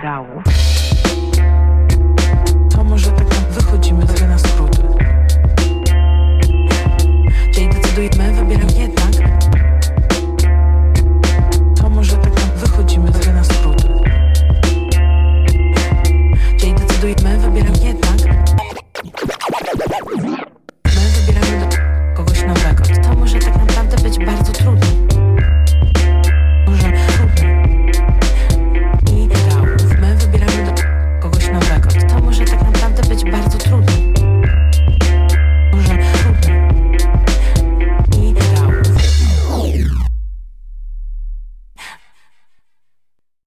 Portugal.